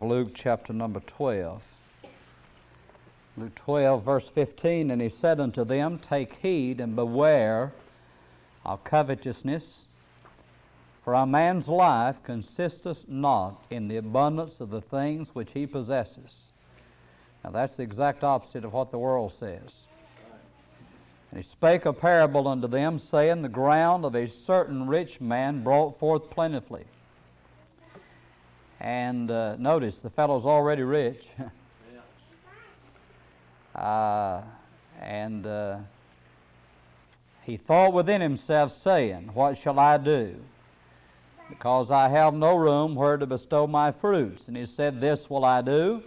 Luke chapter number 12. Luke 12, verse 15, and he said unto them, Take heed and beware of covetousness, for a man's life consisteth not in the abundance of the things which he possesses. Now that's the exact opposite of what the world says. And he spake a parable unto them, saying, The ground of a certain rich man brought forth plentifully. And uh, notice, the fellow's already rich. uh, and uh, he thought within himself, saying, What shall I do? Because I have no room where to bestow my fruits. And he said, This will I do.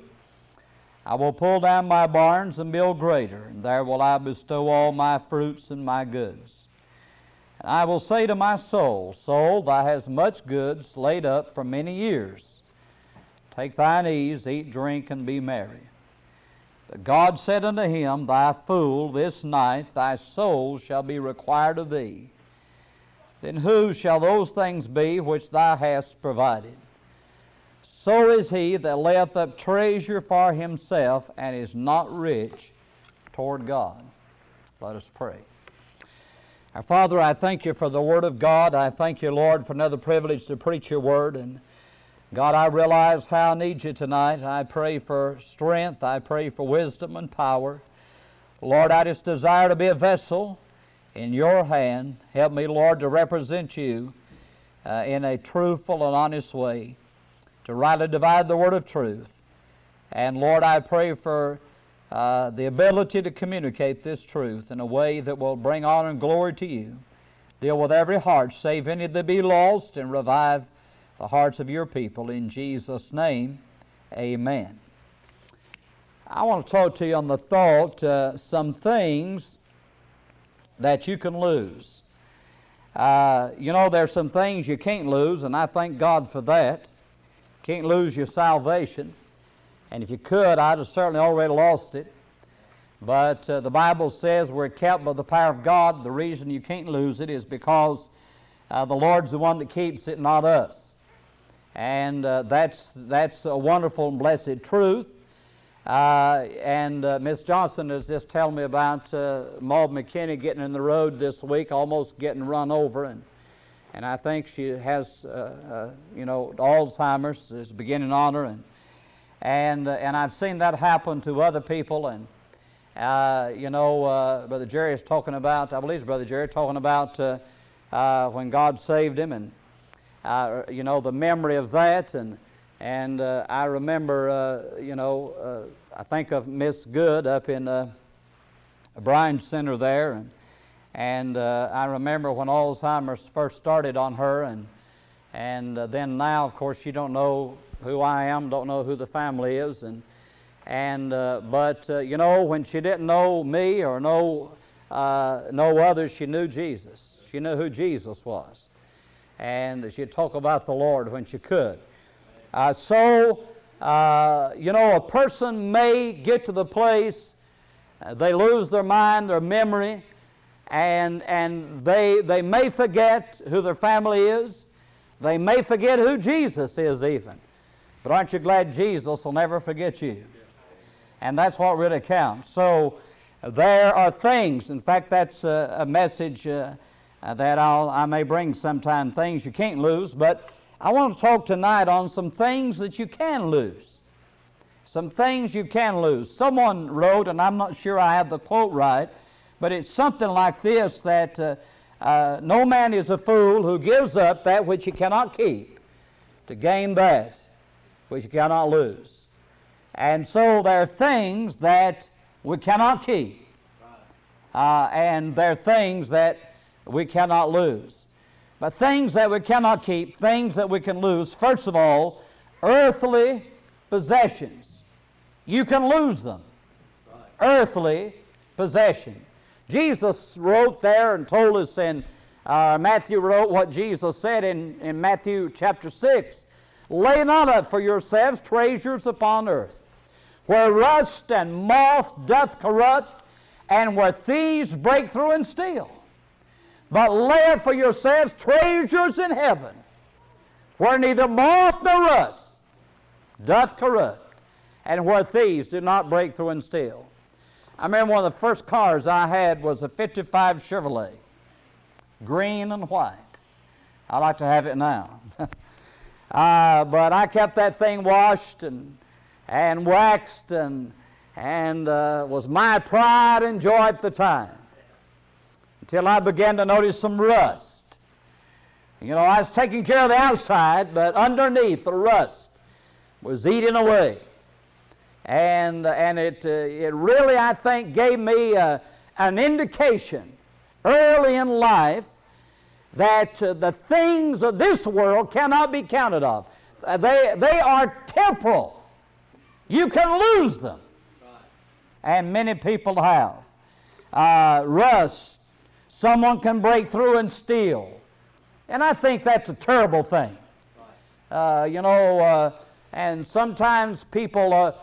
I will pull down my barns and build greater, and there will I bestow all my fruits and my goods. And I will say to my soul, Soul, thou hast much goods laid up for many years. Take thine ease, eat, drink, and be merry. But God said unto him, Thy fool, this night thy soul shall be required of thee. Then who shall those things be which thou hast provided? So is he that layeth up treasure for himself and is not rich toward God. Let us pray. Our Father, I thank you for the Word of God. I thank you, Lord, for another privilege to preach your Word. And God, I realize how I need you tonight. I pray for strength. I pray for wisdom and power. Lord, I just desire to be a vessel in your hand. Help me, Lord, to represent you uh, in a truthful and honest way, to rightly divide the word of truth. And Lord, I pray for uh, the ability to communicate this truth in a way that will bring honor and glory to you. Deal with every heart, save any that be lost, and revive the hearts of your people. In Jesus' name, amen. I want to talk to you on the thought uh, some things that you can lose. Uh, you know, there's some things you can't lose, and I thank God for that. Can't lose your salvation. And if you could, I'd have certainly already lost it. But uh, the Bible says we're kept by the power of God. The reason you can't lose it is because uh, the Lord's the one that keeps it, not us. And uh, that's, that's a wonderful and blessed truth. Uh, and uh, Miss Johnson is just telling me about uh, Maud McKinney getting in the road this week, almost getting run over. And, and I think she has, uh, uh, you know, Alzheimer's is beginning on her. And, and, uh, and I've seen that happen to other people. And, you know, Brother Jerry is talking about, I believe it's Brother Jerry, talking about when God saved him. And, uh, you know, the memory of that. And, and uh, I remember, uh, you know, uh, I think of Miss Good up in uh, Bryan Center there. And, and uh, I remember when Alzheimer's first started on her. And, and then now, of course, you don't know who I am, don't know who the family is. And, and, but, you know, when she didn't know me or know, know others, she knew Jesus. She knew who Jesus was and she'd talk about the Lord when she could. Uh, so, uh, you know, a person may get to the place uh, they lose their mind, their memory, and, and they, they may forget who their family is. They may forget who Jesus is, even. But aren't you glad Jesus will never forget you? And that's what really counts. So, there are things, in fact, that's a, a message. Uh, that I'll, I may bring sometime things you can't lose, but I want to talk tonight on some things that you can lose. Some things you can lose. Someone wrote, and I'm not sure I have the quote right, but it's something like this that uh, uh, no man is a fool who gives up that which he cannot keep to gain that which he cannot lose. And so there are things that we cannot keep. Uh, and there are things that we cannot lose. But things that we cannot keep, things that we can lose, first of all, earthly possessions. You can lose them. Right. Earthly possession. Jesus wrote there and told us in uh, Matthew wrote what Jesus said in, in Matthew chapter 6 Lay not up for yourselves treasures upon earth, where rust and moth doth corrupt, and where thieves break through and steal but lay up for yourselves treasures in heaven, where neither moth nor rust doth corrupt, and where thieves do not break through and steal. I remember one of the first cars I had was a 55 Chevrolet, green and white. I like to have it now. uh, but I kept that thing washed and, and waxed and, and uh, was my pride and joy at the time until I began to notice some rust. You know, I was taking care of the outside, but underneath the rust was eating away. And, and it, uh, it really, I think, gave me uh, an indication early in life that uh, the things of this world cannot be counted of. Uh, they, they are temporal. You can lose them. And many people have. Uh, rust, someone can break through and steal. And I think that's a terrible thing. Uh, you know, uh, and sometimes people, uh,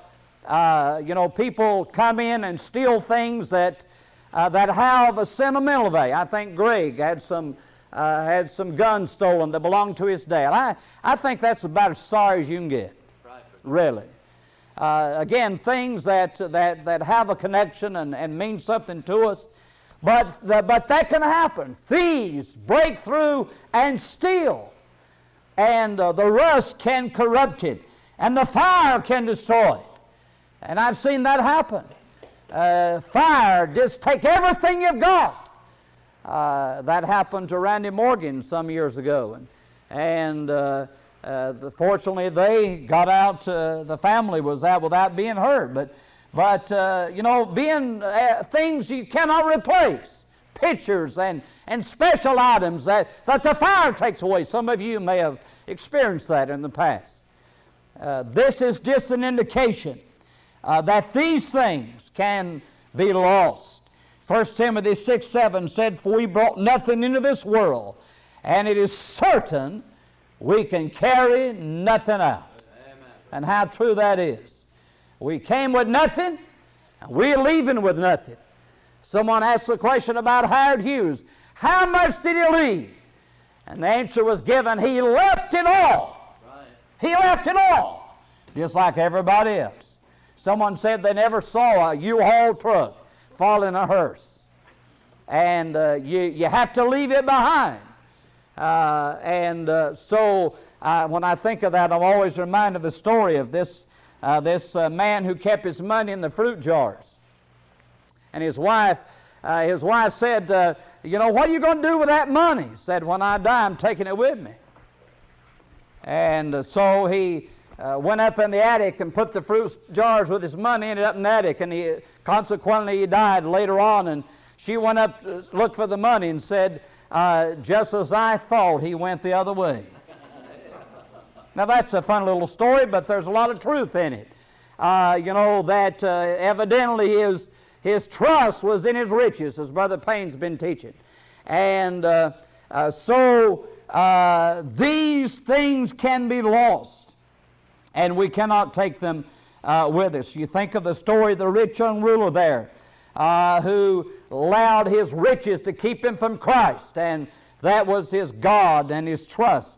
uh, you know, people come in and steal things that, uh, that have a sentimental value. I think Greg had some, uh, had some guns stolen that belonged to his dad. I, I think that's about as sorry as you can get, really. again, things that, that, that have a connection and, and mean something to us. But, the, but that can happen. Thieves break through and steal. And uh, the rust can corrupt it. And the fire can destroy it. And I've seen that happen. Uh, fire just take everything you've got. Uh, that happened to Randy Morgan some years ago. And, and uh, uh, the, fortunately, they got out, uh, the family was out without being hurt. But but, uh, you know, being uh, things you cannot replace, pictures and, and special items that, that the fire takes away. Some of you may have experienced that in the past. Uh, this is just an indication uh, that these things can be lost. 1 Timothy 6 7 said, For we brought nothing into this world, and it is certain we can carry nothing out. Amen. And how true that is. We came with nothing, and we're leaving with nothing. Someone asked the question about Howard Hughes How much did he leave? And the answer was given He left it all. Right. He left it all, just like everybody else. Someone said they never saw a U Haul truck fall in a hearse. And uh, you, you have to leave it behind. Uh, and uh, so uh, when I think of that, I'm always reminded of the story of this uh, this uh, man who kept his money in the fruit jars. And his wife, uh, his wife said, uh, You know, what are you going to do with that money? He said, When I die, I'm taking it with me. And uh, so he uh, went up in the attic and put the fruit jars with his money up in the attic. And he, consequently, he died later on. And she went up to look for the money and said, Just as I thought, he went the other way. Now, that's a fun little story, but there's a lot of truth in it. Uh, you know, that uh, evidently his, his trust was in his riches, as Brother Payne's been teaching. And uh, uh so uh, these things can be lost, and we cannot take them uh, with us. You think of the story of the rich young ruler there. who allowed his riches to keep him from Christ, and that was his God and his trust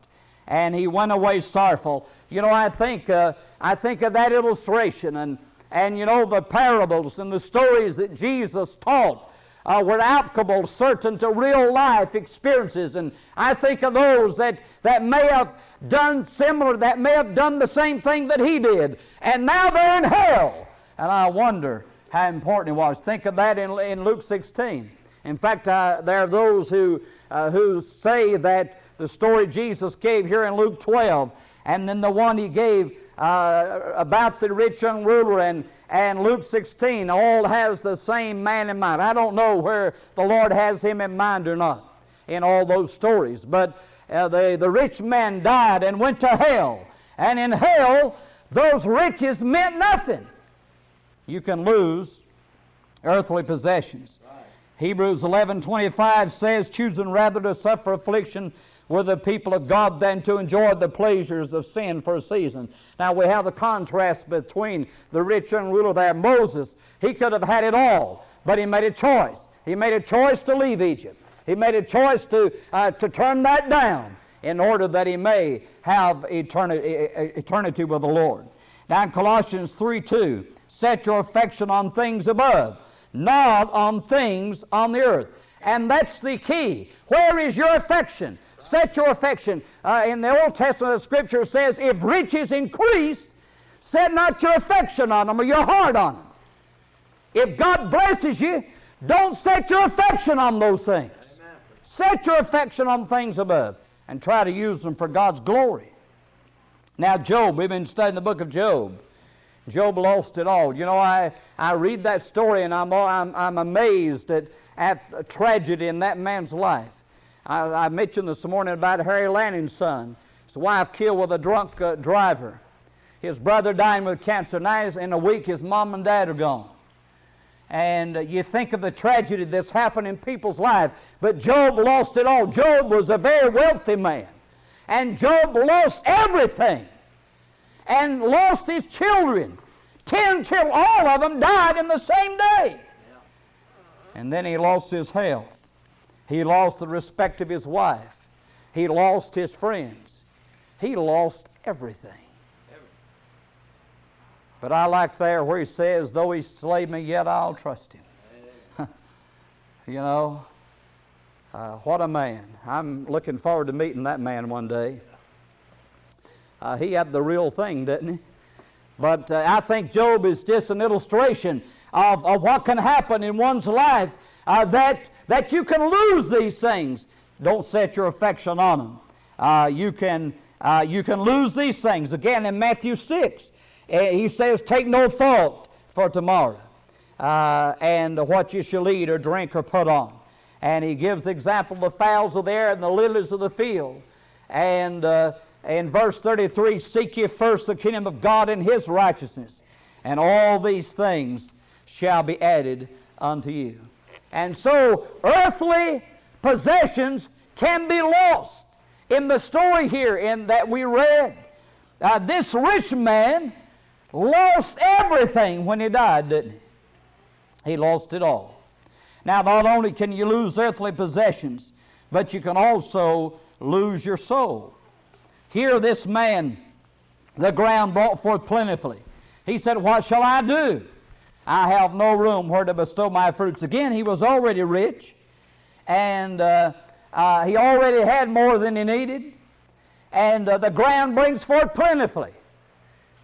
and he went away sorrowful. You know, I think, uh, I think of that illustration and, and, you know, the parables and the stories that Jesus taught uh, were applicable certain to real life experiences. And I think of those that, that may have done similar, that may have done the same thing that he did, and now they're in hell. And I wonder how important it was. Think of that in, in Luke 16. In fact, uh, there are those who, uh, who say that the story Jesus gave here in Luke 12, and then the one he gave uh, about the rich young ruler and, and Luke 16 all has the same man in mind. I don't know where the Lord has him in mind or not in all those stories, but uh, the, the rich man died and went to hell. And in hell, those riches meant nothing. You can lose earthly possessions. Right. Hebrews 11:25 says, choosing rather to suffer affliction were the people of God than to enjoy the pleasures of sin for a season. Now we have the contrast between the rich young ruler there, Moses. He could have had it all, but he made a choice. He made a choice to leave Egypt. He made a choice to, uh, to turn that down in order that he may have eternity, eternity with the Lord. Now in Colossians 3 2, set your affection on things above, not on things on the earth. And that's the key. Where is your affection? Set your affection. Uh, in the Old Testament, the scripture says, if riches increase, set not your affection on them or your heart on them. If God blesses you, don't set your affection on those things. Amen. Set your affection on things above and try to use them for God's glory. Now, Job, we've been studying the book of Job. Job lost it all. You know, I, I read that story and I'm, I'm, I'm amazed at, at the tragedy in that man's life. I, I mentioned this morning about Harry Lanning's son. His wife killed with a drunk uh, driver. His brother dying with cancer. Now, in a week, his mom and dad are gone. And uh, you think of the tragedy that's happened in people's lives. But Job lost it all. Job was a very wealthy man. And Job lost everything. And lost his children. Ten children, all of them died in the same day. And then he lost his health. He lost the respect of his wife. He lost his friends. He lost everything. But I like there where he says, Though he slay me, yet I'll trust him. you know, uh, what a man. I'm looking forward to meeting that man one day. Uh, he had the real thing, didn't he? But uh, I think Job is just an illustration of, of what can happen in one's life uh, that, that you can lose these things. Don't set your affection on them. Uh, you, can, uh, you can lose these things. Again, in Matthew 6, Eh, he says, Take no thought for tomorrow uh, and what you shall eat or drink or put on. And he gives example of the fowls of the air and the lilies of the field. And uh, in verse 33, Seek ye first the kingdom of God and his righteousness, and all these things shall be added unto you. And so, earthly possessions can be lost. In the story here in that we read, uh, this rich man lost everything when he died, didn't he? He lost it all. Now, not only can you lose earthly possessions, but you can also lose your soul. Here, this man, the ground brought forth plentifully. He said, What shall I do? I have no room where to bestow my fruits. Again, he was already rich, and uh, uh, he already had more than he needed, and uh, the ground brings forth plentifully.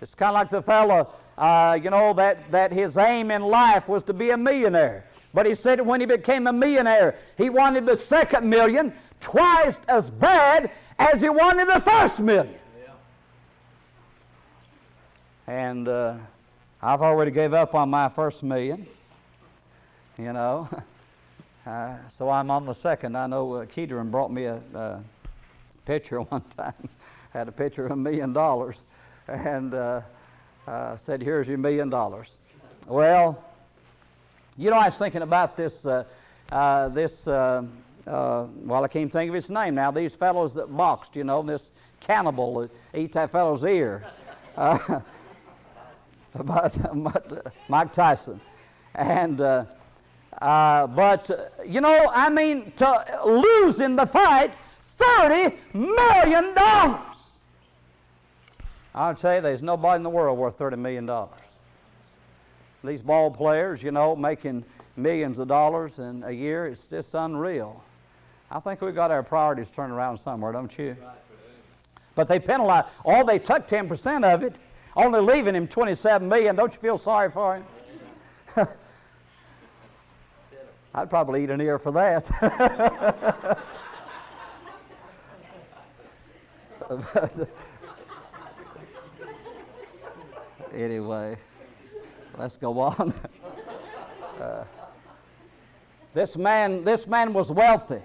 It's kind of like the fellow, uh, you know, that, that his aim in life was to be a millionaire. But he said when he became a millionaire, he wanted the second million twice as bad as he wanted the first million. Yeah. And uh, I've already gave up on my first million, you know. Uh, so I'm on the second. I know uh, Kedron brought me a, picture one time. Had a picture of a million dollars and uh, uh, said, Here's your million dollars. Well, you know, I was thinking about this, uh, uh this well, I can't think of his name now. These fellows that boxed, you know, this cannibal that eat that fellow's ear. about Mike Tyson. And, uh, uh, but, you know, I mean, to lose in the fight $30 million. I'll tell you, there's nobody in the world worth $30 million. These ball players, you know, making millions of dollars in a year, it's just unreal. I think we've got our priorities turned around somewhere, don't you? But they penalize. All they took 10% of it, only leaving him 27 million. Don't you feel sorry for him? I'd probably eat an ear for that. anyway, let's go on. uh, this man, this man was wealthy.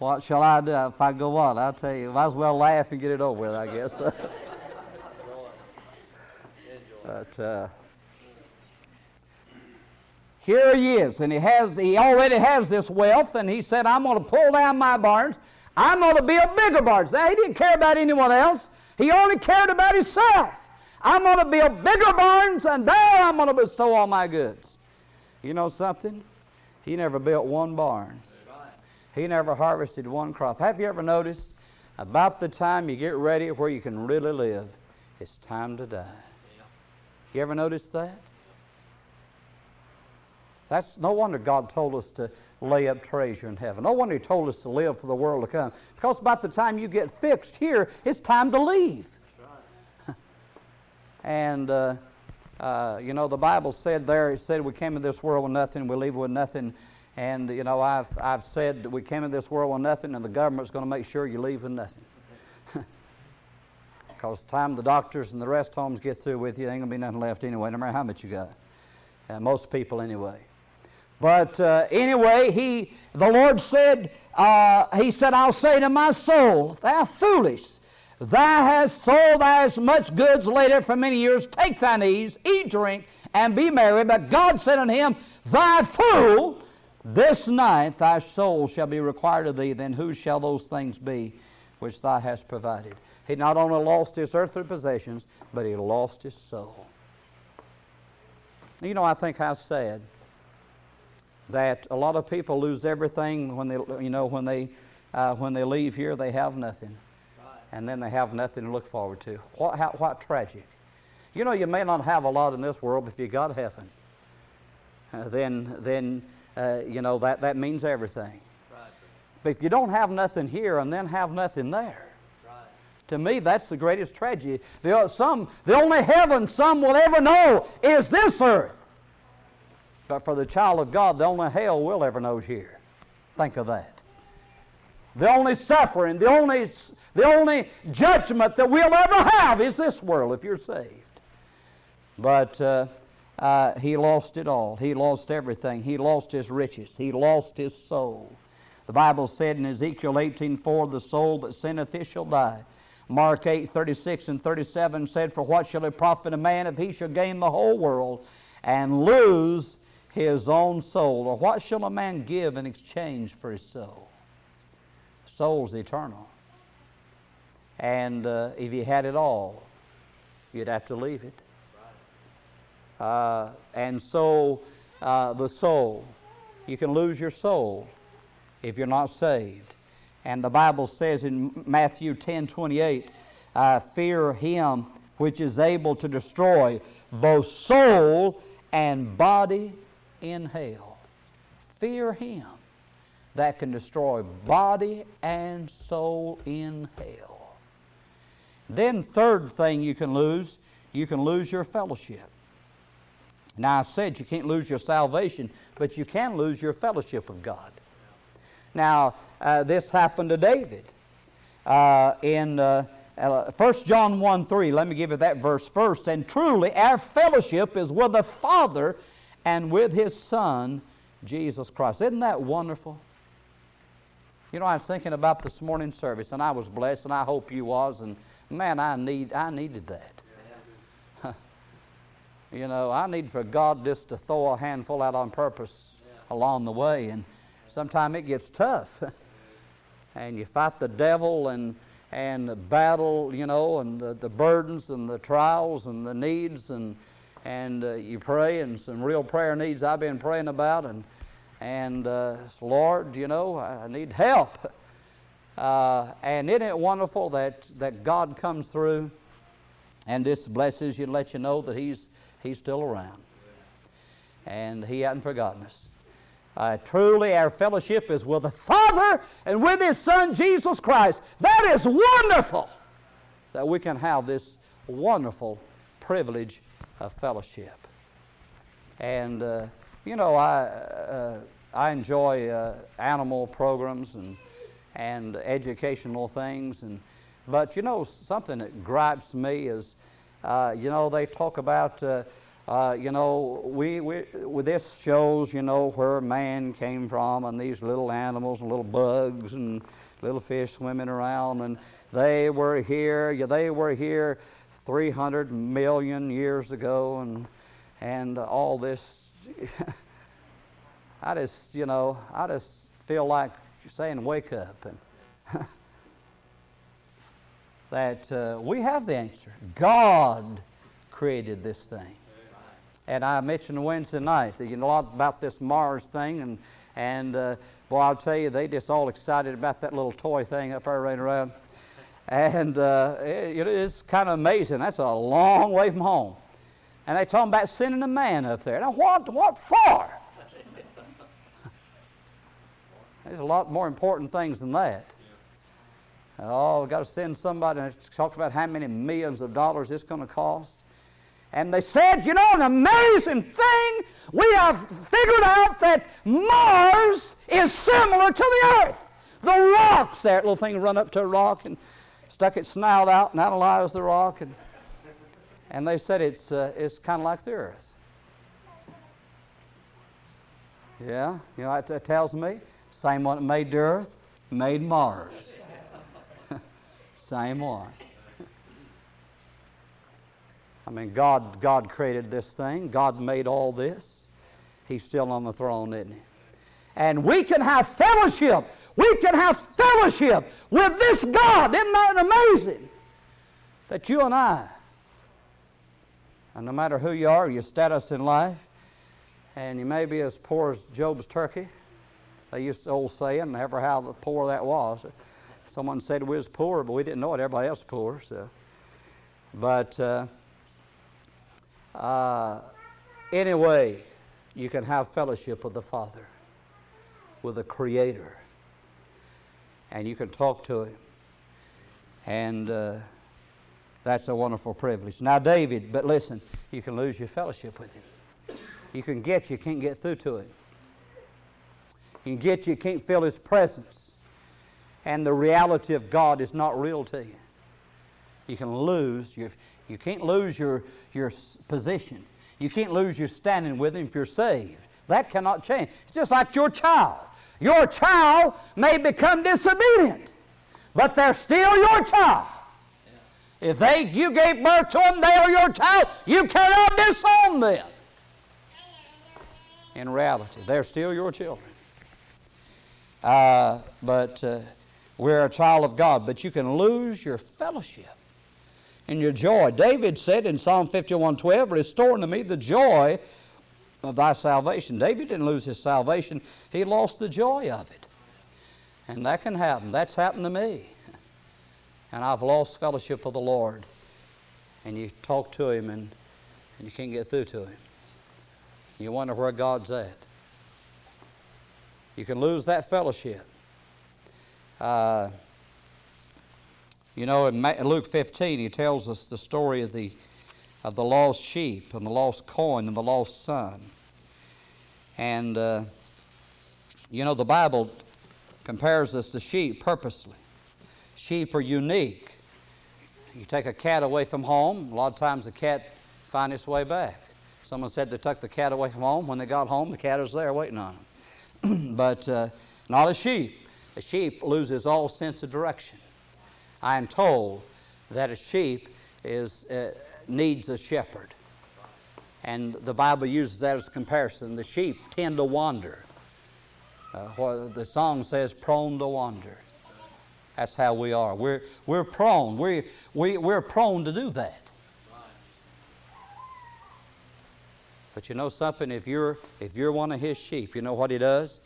What shall I do if I go on? I'll tell you, might as well laugh and get it over with, I guess. But uh, here he is, and he has he already has this wealth, and he said, I'm going to pull down my barns. I'm going to build bigger barns. Now, he didn't care about anyone else. He only cared about himself. I'm going to build bigger barns, and there I'm going to bestow all my goods. You know something? He never built one barn. He never harvested one crop. Have you ever noticed? About the time you get ready where you can really live, It's time to die. You ever notice that? That's no wonder God told us to lay up treasure in heaven. No wonder He told us to live for the world to come. Because about the time you get fixed here, it's time to leave. Right. and uh, uh, you know, the Bible said there, it said we came in this world with nothing, we leave with nothing. And you know, I've I've said we came in this world with nothing, and the government's going to make sure you leave with nothing. Because time the doctors and the rest homes get through with you, there ain't going to be nothing left anyway, no matter how much you got. Uh, most people, anyway. But uh, anyway, he, the Lord said, uh, He said, I'll say to my soul, Thou foolish, thou hast sold thou hast much goods up for many years. Take thine ease, eat, drink, and be merry. But God said unto him, Thy fool, this night thy soul shall be required of thee. Then whose shall those things be which thou hast provided? He not only lost his earthly possessions, but he lost his soul. You know, I think how sad that a lot of people lose everything when they, you know, when they, uh, when they leave here, they have nothing. And then they have nothing to look forward to. What, how, what tragic. You know, you may not have a lot in this world, but if you got heaven, uh, then, then uh, you know, that, that means everything. But if you don't have nothing here and then have nothing there, to me, that's the greatest tragedy. The, some, the only heaven some will ever know is this earth. But for the child of God, the only hell we'll ever know is here. Think of that. The only suffering, the only, the only judgment that we'll ever have is this world if you're saved. But uh, uh, he lost it all. He lost everything. He lost his riches. He lost his soul. The Bible said in Ezekiel 18:4, "The soul that sinneth it shall die." Mark 8, 36 and 37 said, For what shall it profit a man if he shall gain the whole world and lose his own soul? Or what shall a man give in exchange for his soul? Soul's eternal. And uh, if you had it all, you'd have to leave it. Uh, and so, uh, the soul, you can lose your soul if you're not saved. And the Bible says in Matthew 10 28, I fear him which is able to destroy both soul and body in hell. Fear him that can destroy body and soul in hell. Then, third thing you can lose, you can lose your fellowship. Now, I said you can't lose your salvation, but you can lose your fellowship with God. Now, uh, this happened to David. Uh, in uh, 1 uh, John 1 3, let me give you that verse first. And truly, our fellowship is with the Father and with His Son, Jesus Christ. Isn't that wonderful? You know, I was thinking about this morning service, and I was blessed, and I hope you was, and man, I need I needed that. you know, I need for God just to throw a handful out on purpose along the way, and sometimes it gets tough. and you fight the devil and and the battle, you know, and the, the burdens and the trials and the needs and and uh, you pray and some real prayer needs I've been praying about and and uh, Lord, you know, I need help. Uh, and isn't it wonderful that, that God comes through and just blesses you and lets you know that He's He's still around. And He hasn't forgotten us. Uh, truly, our fellowship is with the Father and with His Son, Jesus Christ. That is wonderful that we can have this wonderful privilege of fellowship. And, uh, you know, I, uh, I enjoy uh, animal programs and, and educational things. And, but, you know, something that gripes me is, uh, you know, they talk about uh, you know, we, we, this shows, you know, where man came from and these little animals and little bugs and little fish swimming around. And they were here, yeah, they were here 300 million years ago and, and all this. I just, you know, I just feel like saying, wake up. And that uh, we have the answer. God created this thing. And I mentioned Wednesday night, you know, a lot about this Mars thing, and, and uh, boy, I'll tell you, they just all excited about that little toy thing up there running around. And uh, it, it's kind of amazing. That's a long way from home. And they told him about sending a man up there. Now, what, what for? There's a lot more important things than that. Oh, we've got to send somebody. And talked about how many millions of dollars it's going to cost. And they said, you know, an amazing thing, we have figured out that Mars is similar to the Earth. The rocks there, little thing run up to a rock and stuck its snout out and analyzed the rock. And, and they said it's, uh, it's kind of like the Earth. Yeah, you know what that tells me? Same one that made the Earth, made Mars. Same one. I mean, God, God created this thing. God made all this. He's still on the throne, isn't he? And we can have fellowship. We can have fellowship with this God. Isn't that amazing? That you and I, and no matter who you are, your status in life, and you may be as poor as Job's turkey. They used to old saying, never how poor that was. Someone said we was poor, but we didn't know it. Everybody else was poor. So, but uh, uh, anyway, you can have fellowship with the Father, with the Creator, and you can talk to Him, and uh, that's a wonderful privilege. Now, David, but listen, you can lose your fellowship with Him. You can get, you can't get through to Him. You can get, you can't feel His presence and the reality of God is not real to you. You can lose your, you can't lose your, your position. You can't lose your standing with Him if you're saved. That cannot change. It's just like your child. Your child may become disobedient, but they're still your child. If they you gave birth to them, they are your child. You cannot disown them. In reality, they're still your children. Uh, but uh, we're a child of God, but you can lose your fellowship and your joy. David said in Psalm 51:12, Restore unto me the joy of thy salvation. David didn't lose his salvation, he lost the joy of it. And that can happen. That's happened to me. And I've lost fellowship with the Lord. And you talk to him and, and you can't get through to him. You wonder where God's at. You can lose that fellowship. Uh, you know, in Luke 15, he tells us the story of the, of the lost sheep and the lost coin and the lost son. And, uh, you know, the Bible compares us to sheep purposely. Sheep are unique. You take a cat away from home, a lot of times the cat finds its way back. Someone said they took the cat away from home. When they got home, the cat was there waiting on them. but uh, not a sheep. A sheep loses all sense of direction. I am told that a sheep is, uh, needs a shepherd. And the Bible uses that as a comparison. The sheep tend to wander. Uh, the song says, prone to wander. That's how we are. We're, we're prone. We're, we, we're prone to do that. But you know something? If you're, if you're one of his sheep, you know what he does?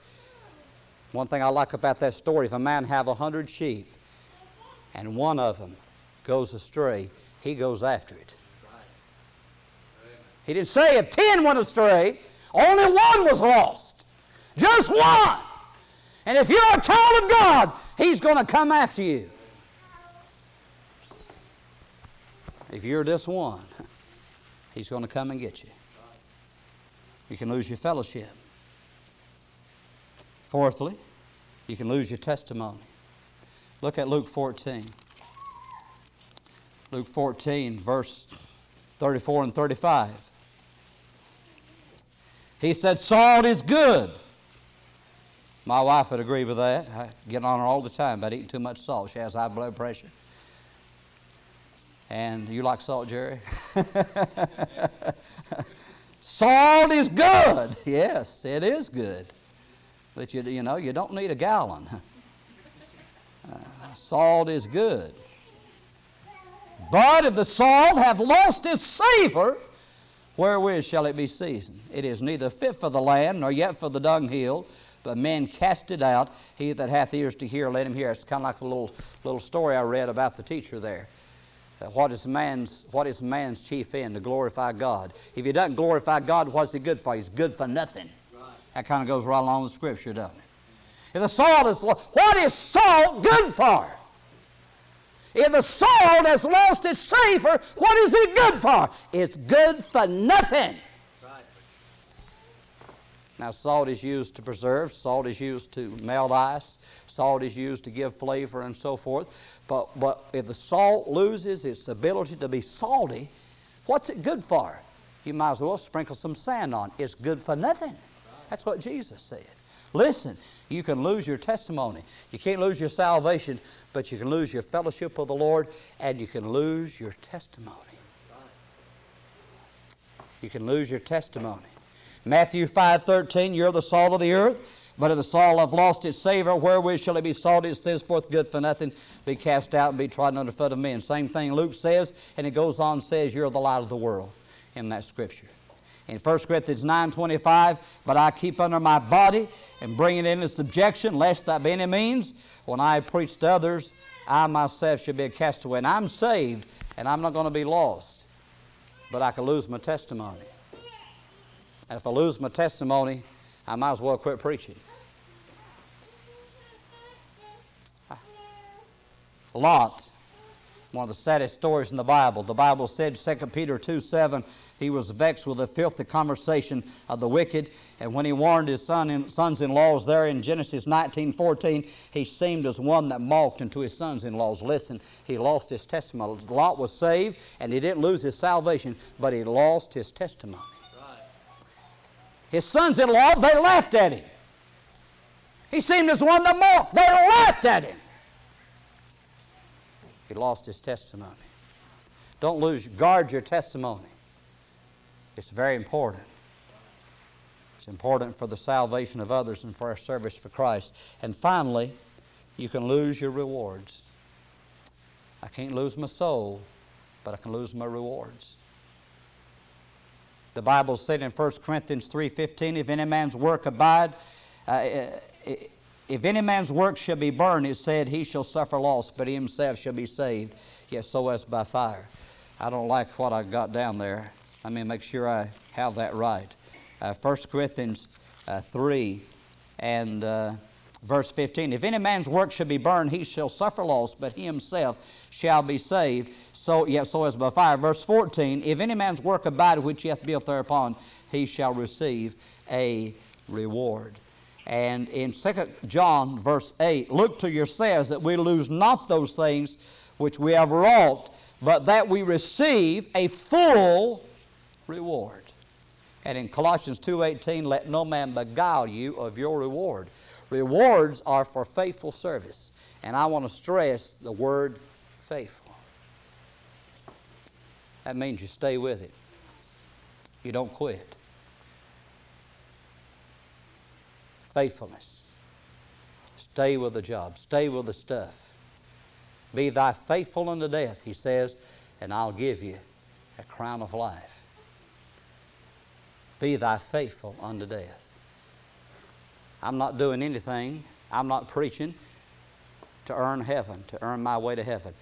One thing I like about that story, if a man have a hundred sheep and one of them goes astray, he goes after it. He didn't say if ten went astray, only one was lost. Just one. And if you're a child of God, He's going to come after you. If you're this one, He's going to come and get you. You can lose your fellowship. Fourthly, you can lose your testimony. Look at Luke 14. Luke 14, verse 34 and 35. He said, Salt is good. My wife would agree with that. I get on her all the time about eating too much salt. She has high blood pressure. And you like salt, Jerry? salt is good. Yes, it is good. But you, you know, you don't need a gallon. Uh, salt is good. But if the salt have lost its savor, wherewith shall it be seasoned? It is neither fit for the land nor yet for the dunghill, but men cast it out. He that hath ears to hear, let him hear. It's kind of like a little, little story I read about the teacher there. Uh, what is man's what is man's chief end to glorify God? If he doesn't glorify God, what's he good for? He's good for nothing. Right. That kind of goes right along with Scripture, doesn't it? If the salt is what is salt good for? If the salt has lost its savor, what is it good for? It's good for nothing. Now, salt is used to preserve, salt is used to melt ice, salt is used to give flavor and so forth. But, but if the salt loses its ability to be salty, what's it good for? You might as well sprinkle some sand on. It's good for nothing. That's what Jesus said. Listen, you can lose your testimony. You can't lose your salvation, but you can lose your fellowship with the Lord and you can lose your testimony. You can lose your testimony. Matthew 5:13, you're the salt of the earth. But if the salt have lost its savor, wherewith shall it be salted? It's thenceforth good for nothing, be cast out and be trodden under foot of men. Same thing Luke says, and it goes on says, You're the light of the world in that scripture. In 1 Corinthians 9.25, but I keep under my body and bring it into subjection, lest that by any means, when I preach to others, I myself should be a castaway. And I'm saved, and I'm not going to be lost, but I could lose my testimony. And if I lose my testimony, I might as well quit preaching. Lot, one of the saddest stories in the Bible. The Bible said, 2 Peter 2 7, he was vexed with the filthy conversation of the wicked. And when he warned his son sons in laws there in Genesis 19 14, he seemed as one that mocked unto his sons in laws. Listen, he lost his testimony. Lot was saved, and he didn't lose his salvation, but he lost his testimony. His sons in law, they laughed at him. He seemed as one that mocked. They laughed at him. Lost his testimony. Don't lose, guard your testimony. It's very important. It's important for the salvation of others and for our service for Christ. And finally, you can lose your rewards. I can't lose my soul, but I can lose my rewards. The Bible said in 1 Corinthians 3.15, if any man's work abide, uh, if any man's work shall be burned, it said, he shall suffer loss, but he himself shall be saved, yet so as by fire. I don't like what I got down there. Let me make sure I have that right. Uh, 1 Corinthians uh, 3 and uh, verse 15. If any man's work should be burned, he shall suffer loss, but he himself shall be saved, so, yet so as by fire. Verse 14. If any man's work abide which he hath built thereupon, he shall receive a reward. And in 2 John, verse 8, look to yourselves that we lose not those things which we have wrought, but that we receive a full reward. And in Colossians 2:18, let no man beguile you of your reward. Rewards are for faithful service. And I want to stress the word faithful. That means you stay with it. You don't quit. Faithfulness. Stay with the job. Stay with the stuff. Be thy faithful unto death, he says, and I'll give you a crown of life. Be thy faithful unto death. I'm not doing anything, I'm not preaching to earn heaven, to earn my way to heaven.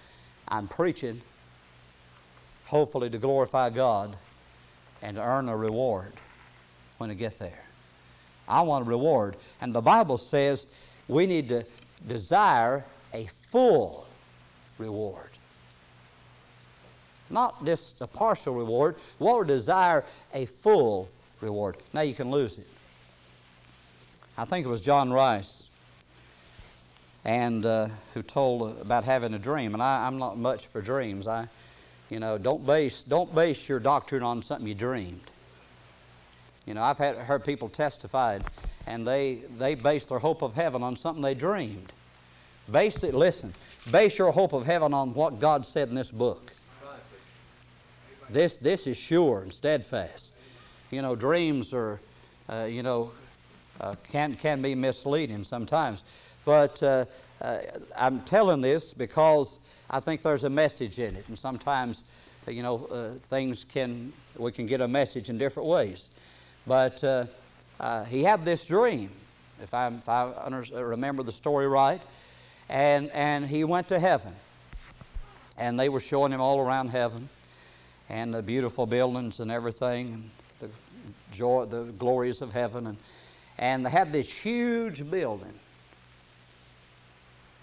I'm preaching, hopefully, to glorify God and to earn a reward when I get there. I want a reward. And the Bible says we need to desire a full reward. Not just a partial reward. We want to desire a full reward. Now you can lose it. I think it was John Rice, and uh, who told about having a dream. And I, am not much for dreams. I, you know, don't base don't base your doctrine on something you dreamed. You know, I've had heard people testified, and they they base their hope of heaven on something they dreamed. Base it. Listen, base your hope of heaven on what God said in this book. This this is sure and steadfast. You know, dreams are, uh, you know, uh, can, can be misleading sometimes. But uh, uh, I'm telling this because I think there's a message in it. And sometimes, you know, uh, things can, we can get a message in different ways. But uh, uh, he had this dream. if I, if I remember the story right. And, and he went to heaven. And they were showing him all around heaven and the beautiful buildings and everything, and the joy, the glories of heaven. And, and they had this huge building.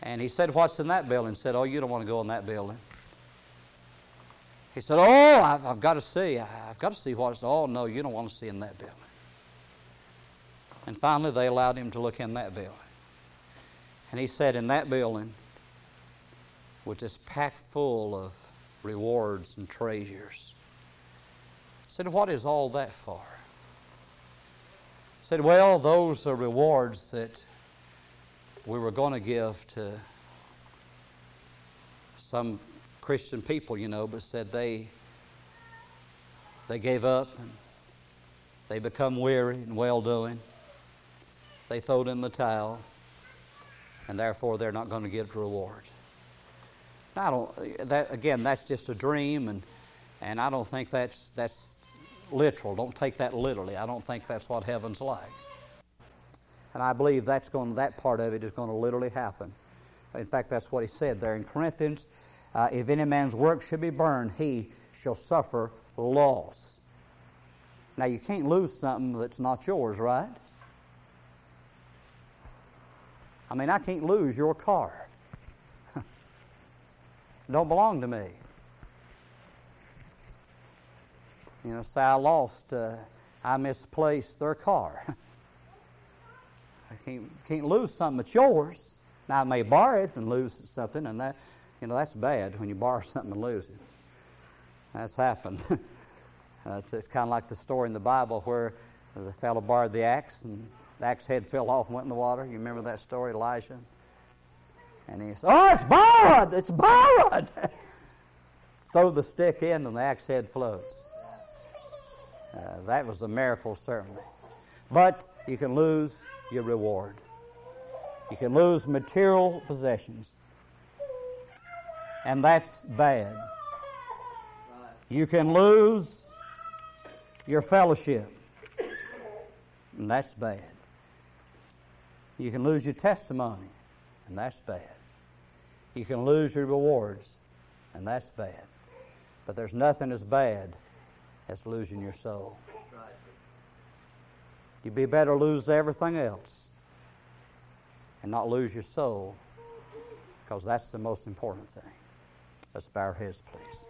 And he said, What's in that building? He said, Oh, you don't want to go in that building. He said, Oh, I've, I've got to see. I've got to see what's. Oh, no, you don't want to see in that building. And finally, they allowed him to look in that building. And he said, In that building, was just packed full of rewards and treasures. I said, What is all that for? Said, Well, those are rewards that we were going to give to some Christian people, you know, but said they they gave up and they become weary and well doing. They throwed in the towel, and therefore they're not going to get a reward. Now, I don't. That again, that's just a dream, and and I don't think that's that's literal. Don't take that literally. I don't think that's what heaven's like. And I believe that's going. That part of it is going to literally happen. In fact, that's what he said there in Corinthians. Uh, if any man's work should be burned, he shall suffer loss. Now, you can't lose something that's not yours, right? I mean, I can't lose your car. don't belong to me. You know, say I lost, uh, I misplaced their car. I can't, can't lose something that's yours. Now, I may borrow it and lose something, and that, you know, that's bad when you borrow something and lose it. That's happened. uh, it's, kind of like the story in the Bible where the fellow borrowed the axe and the axe head fell off and went in the water. You remember that story, Elijah? And he said, Oh, it's borrowed! It's borrowed! Throw the stick in and the axe head floats. Uh, that was a miracle, certainly. But you can lose your reward. You can lose material possessions and that's bad. You can lose your fellowship, and that's bad. You can lose your testimony, and that's bad. You can lose your rewards, and that's bad. But there's nothing as bad as losing your soul. You'd be better lose everything else and not lose your soul because that's the most important thing. Let's bow our heads, please.